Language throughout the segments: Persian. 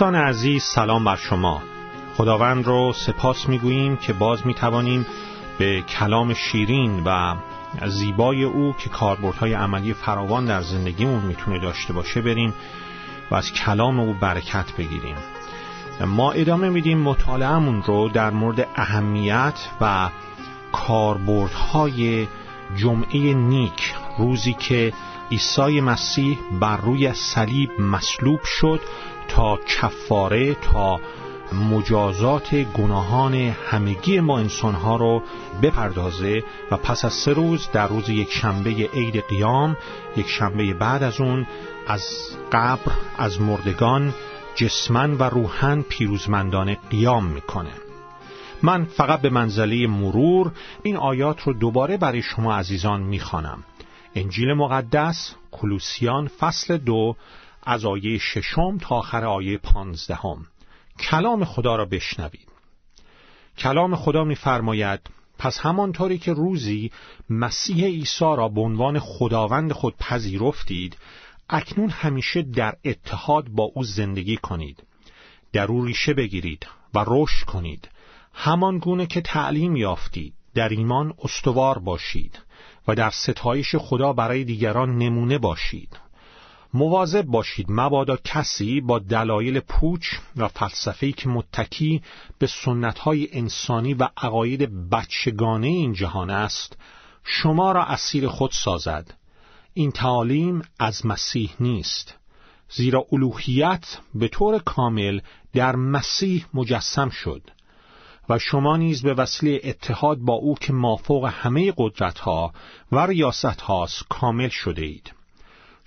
دوستان عزیز سلام بر شما. خداوند رو سپاس می‌گوییم که باز می‌توانیم به کلام شیرین و زیبای او که کاربردهای عملی فراوان در زندگیمون می‌تونه داشته باشه بریم و از کلام او برکت بگیریم. ما ادامه میدیم مطالعهمون رو در مورد اهمیت و کاربردهای جمعه نیک روزی که عیسی مسیح بر روی صلیب مصلوب شد تا کفاره تا مجازات گناهان همگی ما انسانها رو بپردازه و پس از سه روز در روز یک شنبه عید قیام یک شنبه بعد از اون از قبر از مردگان جسمن و روحن پیروزمندانه قیام می‌کنه. من فقط به منزله مرور این آیات رو دوباره برای شما عزیزان می‌خوانم. انجیل مقدس کلوسیان فصل دو از آیه ششم تا آخر آیه پانزدهم. کلام خدا را بشنوید. کلام خدا میفرماید پس همانطوری که روزی مسیح عیسی را به عنوان خداوند خود پذیرفتید اکنون همیشه در اتحاد با او زندگی کنید. در او ریشه بگیرید و رشد کنید. همان گونه که تعلیم یافتید در ایمان استوار باشید و در ستایش خدا برای دیگران نمونه باشید. مواظب باشید مبادا کسی با دلایل پوچ و فلسفه‌ای که متکی به سنتهای انسانی و عقاید بچگانه این جهان است شما را اسیر خود سازد. این تعالیم از مسیح نیست زیرا الوهیت به طور کامل در مسیح مجسم شد و شما نیز به وسیله اتحاد با او که مافوق همه قدرتها و ریاست هاست کامل شده اید.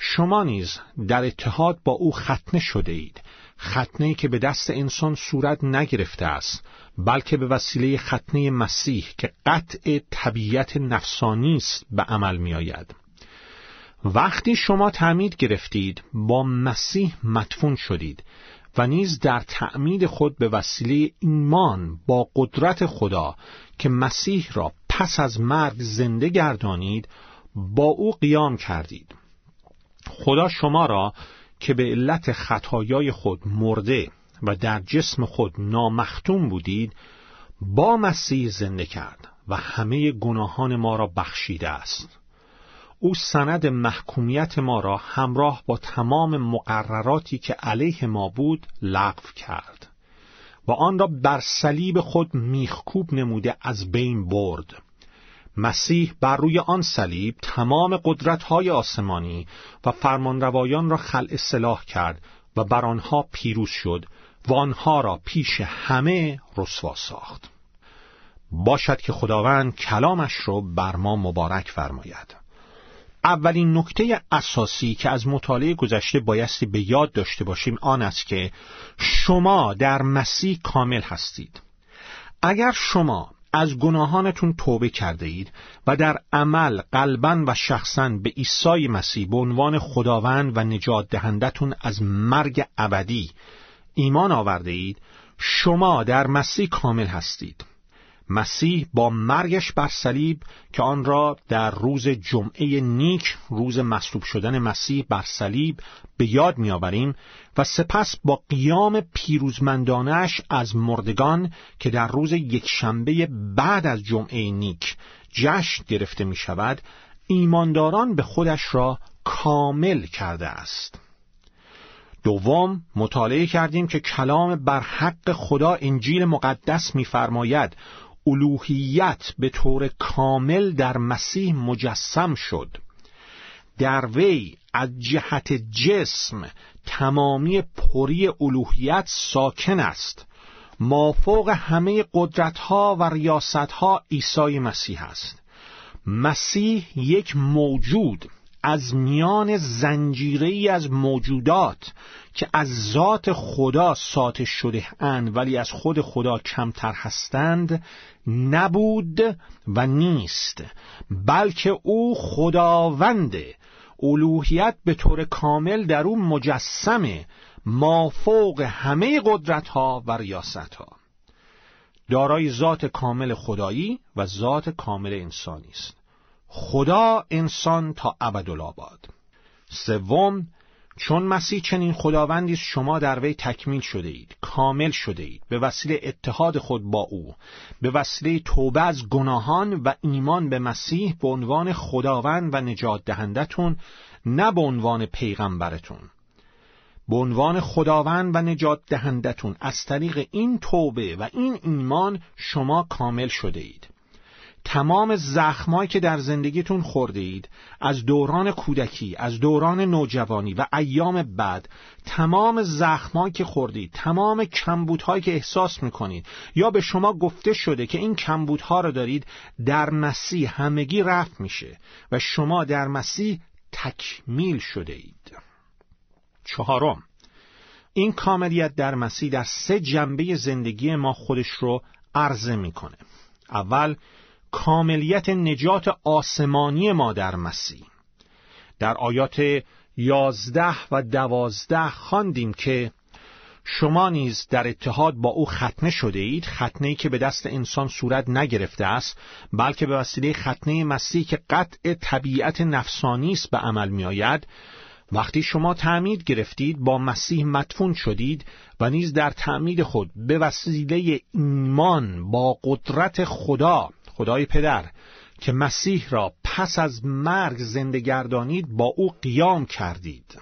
شما نیز در اتحاد با او ختنه شده اید ختنه که به دست انسان صورت نگرفته است بلکه به وسیله ختنه مسیح که قطع طبیعت نفسانی است به عمل می آید. وقتی شما تعمید گرفتید با مسیح مدفون شدید و نیز در تعمید خود به وسیله ایمان با قدرت خدا که مسیح را پس از مرگ زنده گردانید با او قیام کردید خدا شما را که به علت خطایای خود مرده و در جسم خود نامختوم بودید با مسیح زنده کرد و همه گناهان ما را بخشیده است. او سند محکومیت ما را همراه با تمام مقرراتی که علیه ما بود لغو کرد و آن را بر صلیب خود میخکوب نموده از بین برد. مسیح بر روی آن صلیب تمام قدرت‌های آسمانی و فرمانروایان را خلع سلاح کرد و بر آنها پیروز شد و آنها را پیش همه رسوا ساخت. باشد که خداوند کلامش را بر ما مبارک فرماید. اولین نکته اساسی که از مطالعه گذشته بایستی به یاد داشته باشیم آن است که شما در مسیح کامل هستید. اگر شما از گناهانتون توبه کرده اید و در عمل قلبا و شخصا به عیسی مسیح به عنوان خداوند و نجات دهندتون از مرگ ابدی ایمان آورده اید شما در مسیح کامل هستید. مسیح با مرگش بر صلیب که آن را در روز جمعه نیک روز مصلوب شدن مسیح بر صلیب به یاد میآوریم و سپس با قیام پیروزمندانش از مردگان که در روز یکشنبه بعد از جمعه نیک جشن گرفته می شود ایمانداران به خودش را کامل کرده است. دوم مطالعه کردیم که کلام بر حق خدا انجیل مقدس می‌فرماید. الوهیت به طور کامل در مسیح مجسم شد. در وی از جهت جسم تمامی پری الوهیت ساکن است. مافوق همه قدرتها و ریاستها عیسی مسیح است. مسیح یک موجود. از میان زنجیره ای از موجودات که از ذات خدا ساطع شده اند ولی از خود خدا کمتر هستند نبود و نیست بلکه او خداونده الوهیت به طور کامل در او مجسمه مافوق همه قدرت ها و ریاست ها دارای ذات کامل خدایی و ذات کامل انسانی است. خدا انسان تا ابدالآباد سوم چون مسیح چنین خداوندی شما در وی تکمیل شده اید کامل شده اید به وسیله اتحاد خود با او به وسیله توبه از گناهان و ایمان به مسیح به عنوان خداوند و نجات دهندتون نه به عنوان پیغمبرتون. به عنوان خداوند و نجات دهندتون از طریق این توبه و این ایمان شما کامل شده اید تمام زخمایی که در زندگیتون خورده اید از دوران کودکی از دوران نوجوانی و ایام بعد تمام زخمایی که خوردید تمام کمبودهایی که احساس می‌کنید یا به شما گفته شده که این کمبودها رو دارید در مسیح همگی رفت میشه و شما در مسیح تکمیل شده اید چهارم این کاملیت در مسیح در سه جنبه زندگی ما خودش رو عرضه می‌کنه. اول کاملیت نجات آسمانی ما در مسیح. در آیات یازده و دوازده خواندیم که شما نیز در اتحاد با او ختنه شده اید ختنه که به دست انسان صورت نگرفته است بلکه به وسیله ختنه مسیح که قطع طبیعت نفسانی است به عمل می آید وقتی شما تعمید گرفتید با مسیح مدفون شدید و نیز در تعمید خود به وسیله ایمان با قدرت خدا خدای پدر که مسیح را پس از مرگ زنده گردانید با او قیام کردید.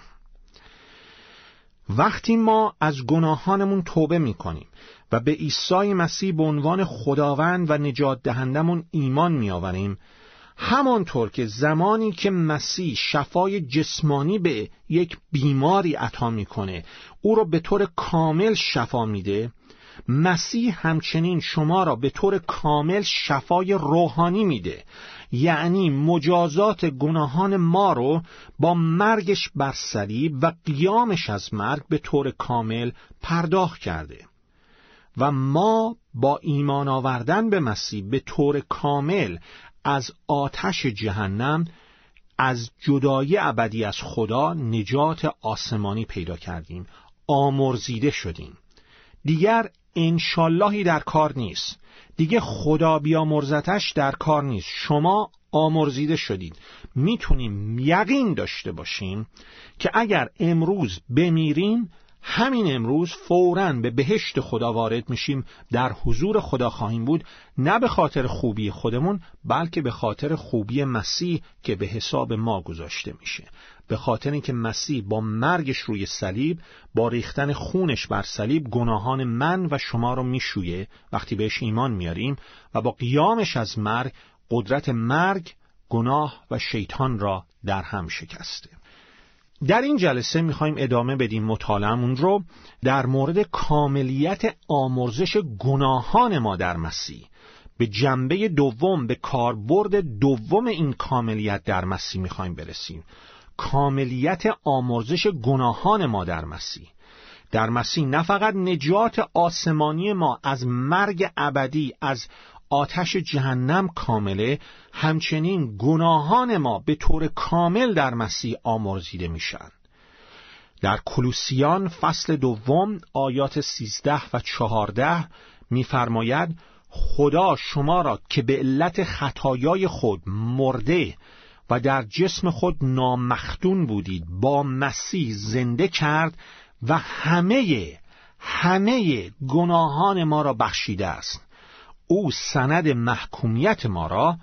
وقتی ما از گناهانمون توبه می کنیم و به عیسی مسیح به عنوان خداوند و نجات دهندمون ایمان می آوریم همانطور که زمانی که مسیح شفای جسمانی به یک بیماری عطا می‌کنه او را به طور کامل شفا میده مسیح همچنین شما را به طور کامل شفای روحانی میده. یعنی مجازات گناهان ما رو با مرگش بر صلیب و قیامش از مرگ به طور کامل پرداخت کرده. و ما با ایمان آوردن به مسیح به طور کامل از آتش جهنم از جدایی ابدی از خدا نجات آسمانی پیدا کردیم. آمرزیده شدیم. دیگر انشاللهی در کار نیست. دیگه خدا بیامرزتش در کار نیست. شما آمرزیده شدید می‌تونیم یقین داشته باشیم که اگر امروز بمیریم همین امروز فورا به بهشت خدا وارد میشیم. در حضور خدا خواهیم بود. نه به خاطر خوبی خودمون بلکه به خاطر خوبی مسیح که به حساب ما گذاشته میشه. به خاطر اینکه مسیح با مرگش روی صلیب با ریختن خونش بر صلیب گناهان من و شما رو میشویه وقتی بهش ایمان میاریم و با قیامش از مرگ قدرت مرگ گناه و شیطان را در هم شکسته. در این جلسه می‌خوایم ادامه بدیم مطالعمون رو در مورد کاملیت آمرزش گناهان ما در مسیح. به جنبه دوم به کاربرد دوم این کاملیت در مسیح می‌خوایم برسیم. کاملیت آمرزش گناهان ما در مسیح. در مسیح نه فقط نجات آسمانی ما از مرگ ابدی از آتش جهنم کامله همچنین گناهان ما به طور کامل در مسیح آمرزیده میشن. در کلوسیان فصل دوم آیات سیزده و چهارده میفرماید خدا شما را که به علت خطایای خود مرده و در جسم خود نامختون بودید. با مسیح زنده کرد و همه همه گناهان ما را بخشیده است. او سند محکومیت ما را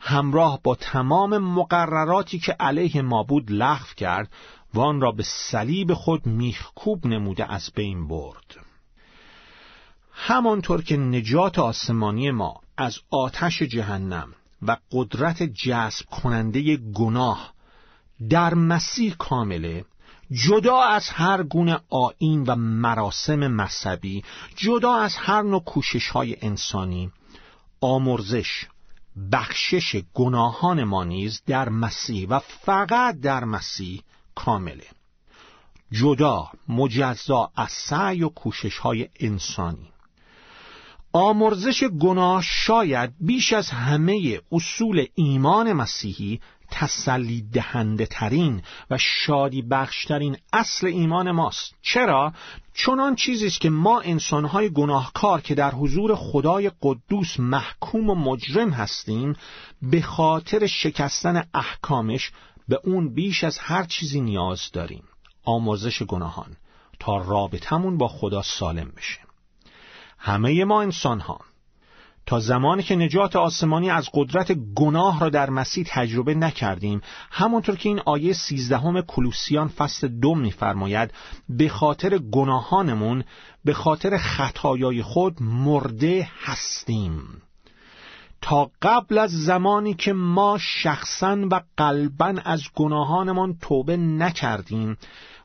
همراه با تمام مقرراتی که علیه ما بود لغو کرد و آن را به صلیب خود میخکوب نموده از بین برد. همانطور که نجات آسمانی ما از آتش جهنم و قدرت جذب کننده گناه در مسیح کامله جدا از هر گونه آین و مراسم مذهبی جدا از هر نوع کوشش های انسانی آمرزش بخشش گناهان ما نیز در مسیح و فقط در مسیح کامله. جدا مجزا از سعی و کوشش های انسانی. آمرزش گناه شاید بیش از همه اصول ایمان مسیحی تسلی دهنده ترین و شادی بخشترین اصل ایمان ماست. چرا؟ چون آن چیزی است که ما انسانهای گناهکار که در حضور خدای قدوس محکوم و مجرم هستیم به خاطر شکستن احکامش به اون بیش از هر چیزی نیاز داریم. آمرزش گناهان. تا رابطمون با خدا سالم بشه. همه ما انسان ها تا زمانی که نجات آسمانی از قدرت گناه را در مسیح تجربه نکردیم همانطور که این آیه سیزدهم کلوسیان فصل دوم میفرماید به خاطر گناهانمون به خاطر خطایای خود مرده هستیم. تا قبل از زمانی که ما شخصا و قلبا از گناهانمان توبه نکردیم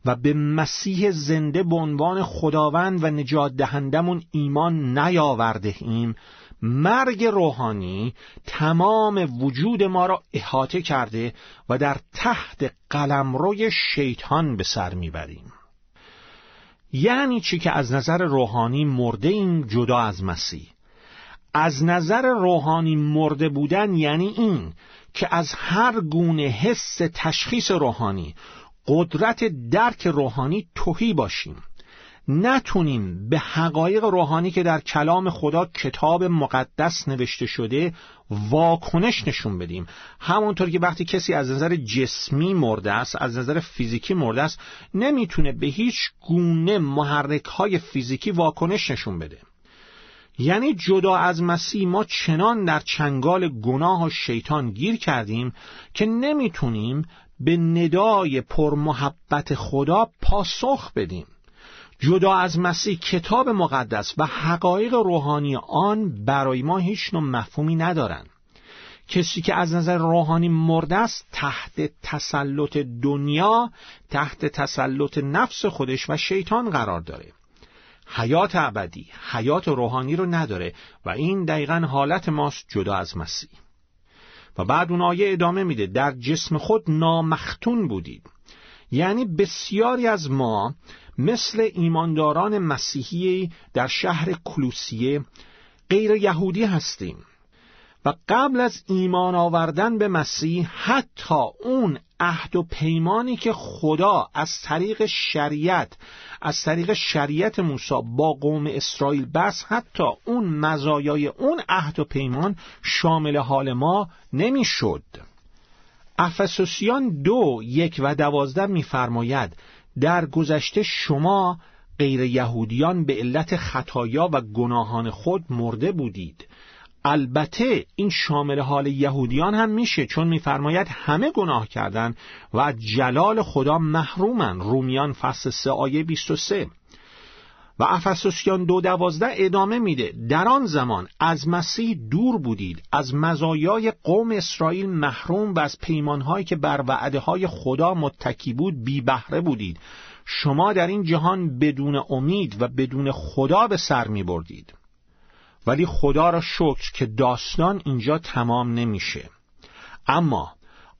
و به مسیح زنده به عنوان خداوند و نجات دهندمون ایمان نیاورده ایم مرگ روحانی تمام وجود ما را احاطه کرده و در تحت قلمروی شیطان به سر می‌بریم. یعنی چی که از نظر روحانی مرده این جدا از مسیح. از نظر روحانی مرده بودن یعنی این که از هر گونه حس تشخیص روحانی قدرت درک روحانی توهی باشیم. نتونیم به حقایق روحانی که در کلام خدا کتاب مقدس نوشته شده واکنش نشون بدیم. همونطور که وقتی کسی از نظر جسمی مرده است از نظر فیزیکی مرده است نمی‌تونه به هیچ گونه محرک های فیزیکی واکنش نشون بده. یعنی جدا از مسیح ما چنان در چنگال گناه و شیطان گیر کردیم که نمی‌تونیم به ندای پرمحبت خدا پاسخ بدیم. جدا از مسیح کتاب مقدس و حقایق روحانی آن برای ما هیچ نوع مفهومی ندارند کسی که از نظر روحانی مرده است تحت تسلط دنیا تحت تسلط نفس خودش و شیطان قرار داره. حیات ابدی حیات روحانی رو نداره و این دقیقا حالت ماست جدا از مسیح. و بعد اون آیه ادامه میده در جسم خود نامختون بودید. یعنی بسیاری از ما مثل ایمانداران مسیحی در شهر کلوسیه غیر یهودی هستیم. و قبل از ایمان آوردن به مسیح حتی اون عهد و پیمانی که خدا از طریق شریعت از طریق شریعت موسی با قوم اسرائیل بس حتی اون مزایای اون عهد و پیمان شامل حال ما نمی‌شد. افسوسیان دو یک و دوازده میفرماید در گذشته شما غیر یهودیان به علت خطایا و گناهان خود مرده بودید البته این شامل حال یهودیان هم میشه چون میفرماید همه گناه کردن و جلال خدا محرومن. رومیان فصل 3 آیه 23 و افسوسیان دو دوازده ادامه میده. در آن زمان از مسیح دور بودید از مزایای قوم اسرائیل محروم و از پیمانهایی که بر وعده های خدا متکی بود بی بهره بودید. شما در این جهان بدون امید و بدون خدا به سر می بردید ولی خدا را شکر که داستان اینجا تمام نمیشه. اما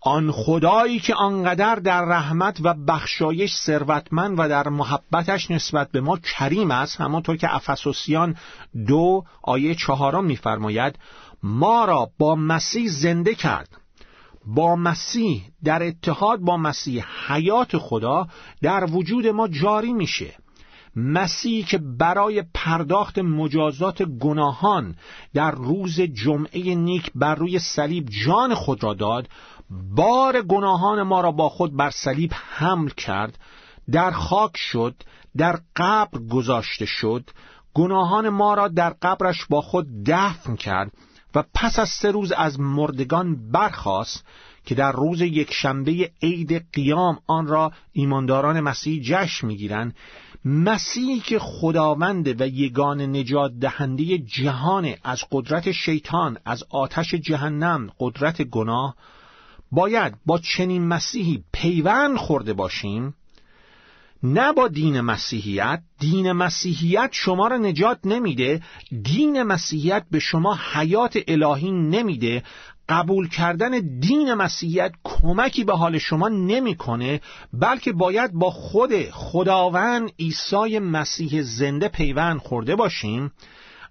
آن خدایی که آنقدر در رحمت و بخشایش ثروتمند و در محبتش نسبت به ما کریم است همانطور که افسوسیان دو آیه چهارم میفرماید ما را با مسیح زنده کرد. با مسیح در اتحاد با مسیح حیات خدا در وجود ما جاری میشه. مسیحی که برای پرداخت مجازات گناهان در روز جمعه نیک بر روی صلیب جان خود را داد بار گناهان ما را با خود بر صلیب حمل کرد در خاک شد در قبر گذاشته شد گناهان ما را در قبرش با خود دفن کرد و پس از سه روز از مردگان برخاست که در روز یک شنبه عید قیام آن را ایمانداران مسیح جشن می‌گیرند. مسیحی که خداوند و یگان نجات دهنده جهان از قدرت شیطان از آتش جهنم قدرت گناه باید با چنین مسیحی پیوند خورده باشیم نه با دین مسیحیت. دین مسیحیت شما را نجات نمیده دین مسیحیت به شما حیات الهی نمیده. قبول کردن دین مسیحیت کمکی به حال شما نمی‌کنه بلکه باید با خود خداوند عیسی مسیح زنده پیوند خورده باشیم.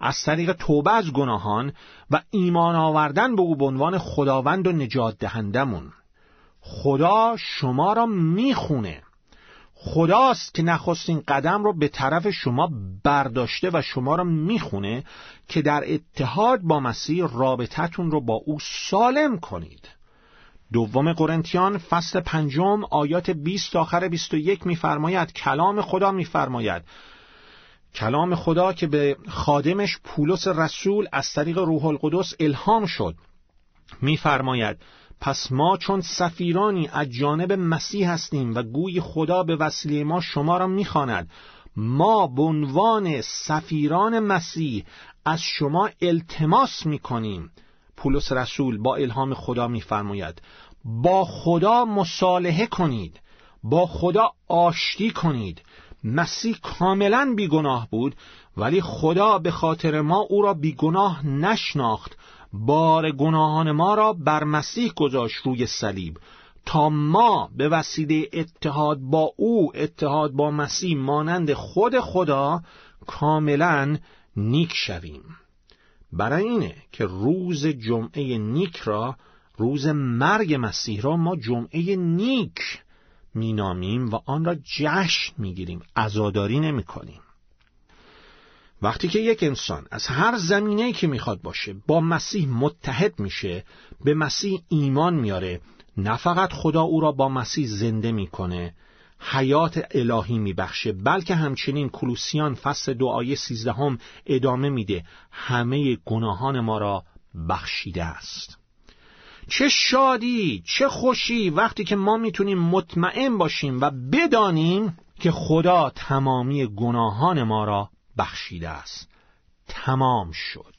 از طریق توبه از گناهان و ایمان آوردن به او به عنوان خداوند و نجات دهندمون خدا شما را می‌خونه. خداست که نخستین قدم رو به طرف شما برداشته و شما را می‌خونه که در اتحاد با مسیح رابطتون رو با او سالم کنید. دوم قرنتیان فصل پنجم آیات 20 تا آخر 21 میفرماید کلام خدا میفرماید. کلام خدا که به خادمش پولس رسول از طریق روح القدس الهام شد. میفرماید پس ما چون سفیرانی از جانب مسیح هستیم و گوی خدا به وسیله ما شما را می‌خواند ما به عنوان سفیران مسیح از شما التماس می‌کنیم. پولس رسول با الهام خدا میفرماید با خدا مصالحه کنید با خدا آشتی کنید. مسیح کاملا بیگناه بود ولی خدا به خاطر ما او را بیگناه نشناخت. بار گناهان ما را بر مسیح گذاشت روی صلیب تا ما به وسیله اتحاد با او اتحاد با مسیح مانند خود خدا کاملا نیک شویم. برای اینه که روز جمعه نیک را روز مرگ مسیح را ما جمعه نیک مینامیم و آن را جشن می‌گیریم عزاداری نمی کنیم وقتی که یک انسان از هر زمینه که می‌خواد باشه با مسیح متحد میشه به مسیح ایمان میاره نه فقط خدا او را با مسیح زنده می‌کنه حیات الهی میبخشه بلکه همچنین کلوسیان فصل دو آیه سیزدهم ادامه میده همه گناهان ما را بخشیده است. چه شادی چه خوشی وقتی که ما می‌تونیم مطمئن باشیم و بدانیم که خدا تمامی گناهان ما را بخشیده است. تمام شد.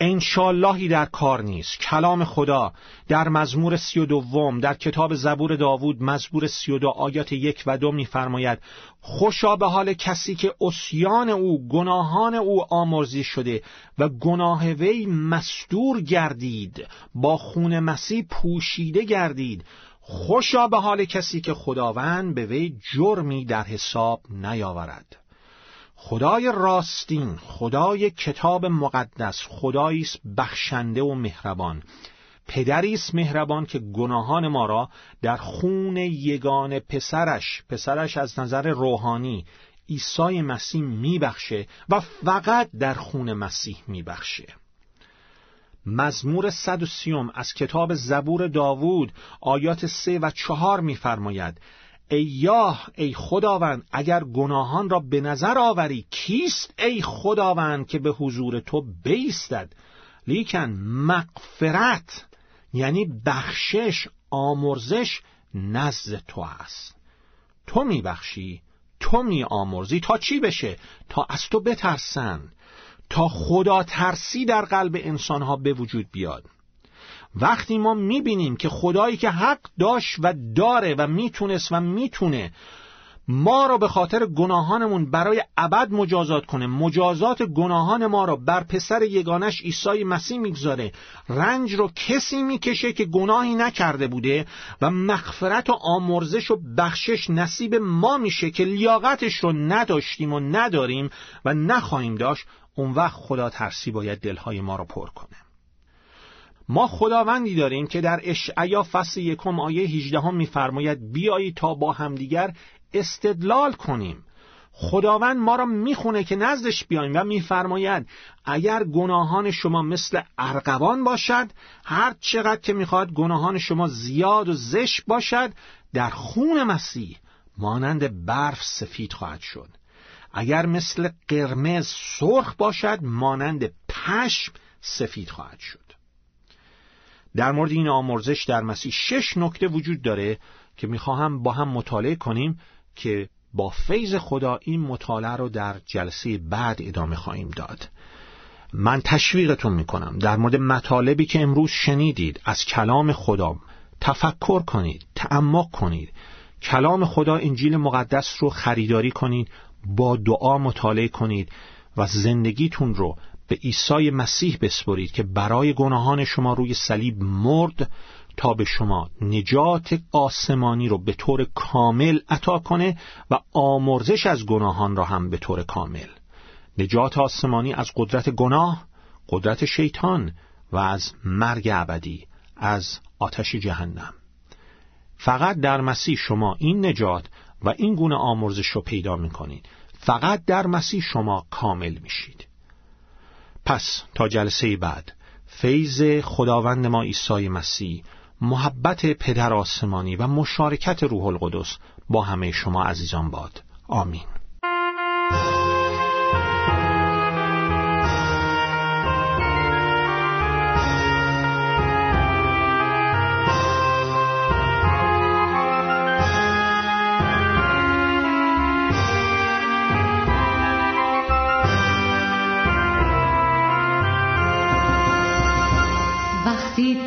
انشاللهی در کار نیست. کلام خدا در مزمور سی و دوم در کتاب زبور داوود مزمور سی و دو آیات یک و دو میفرماید خوشا به حال کسی که اسیان او گناهان او آمرزی شده و گناه وی مستور گردید با خون مسیح پوشیده گردید. خوشا به حال کسی که خداوند به وی جرمی در حساب نیاورد. خدای راستین خدای کتاب مقدس خدایی است بخشنده و مهربان. پدری است مهربان که گناهان ما را در خون یگان پسرش پسرش از نظر روحانی عیسی مسیح میبخشه و فقط در خون مسیح میبخشه. مزمور صد و سیوم از کتاب زبور داوود آیات سه و چهار میفرماید ای یاه ای خداوند اگر گناهان را به نظر آوری کیست ای خداوند که به حضور تو بیستد؟ لیکن مغفرت یعنی بخشش آمرزش نزد تو است. تو میبخشی تو می آمرزی تا چی بشه؟ تا از تو بترسن تا خدا ترسی در قلب انسانها به وجود بیاد. وقتی ما می‌بینیم که خدایی که حق داشت و داره و می‌تونست و می‌تونه ما را به خاطر گناهانمون برای ابد مجازات کنه مجازات گناهان ما را بر پسر یگانش عیسی مسیح می‌گذاره رنج رو کسی می‌کشه که گناهی نکرده بوده و مغفرت و آمرزش و بخشش نصیب ما میشه که لیاقتش رو نداشتیم و نداریم و نخواهیم داشت اون وقت خدا ترسی باید دلهای ما رو پر کنه. ما خداوندی داریم که در اشعیا فصل یکم آیه 18 هم میفرماید بیایی تا با همدیگر استدلال کنیم. خداوند ما را می‌خونه که نزدش بیایم و میفرماید اگر گناهان شما مثل ارغوان باشد هر چقدر که می‌خواد گناهان شما زیاد و زشت باشد در خون مسیح مانند برف سفید خواهد شد. اگر مثل قرمز سرخ باشد مانند پشم سفید خواهد شد. در مورد این آمرزش در مسیح شش نکته وجود داره که می‌خواهم با هم مطالعه کنیم که با فیض خدا این مطالعه رو در جلسه بعد ادامه خواهیم داد. من تشویقتون می‌کنم در مورد مطالبی که امروز شنیدید از کلام خدا تفکر کنید تعمق کنید. کلام خدا انجیل مقدس رو خریداری کنید با دعا مطالعه کنید و زندگیتون رو به عیسی مسیح بسپرید که برای گناهان شما روی صلیب مرد تا به شما نجات آسمانی رو به طور کامل عطا کنه و آمرزش از گناهان را هم به طور کامل. نجات آسمانی از قدرت گناه قدرت شیطان و از مرگ ابدی از آتش جهنم. فقط در مسیح شما این نجات و این گونه آمرزش رو پیدا می‌کنید. فقط در مسیح شما کامل میشید. پس تا جلسه بعد فیض خداوند ما عیسی مسیح محبت پدر آسمانی و مشارکت روح القدس با همه شما عزیزان باد. آمین.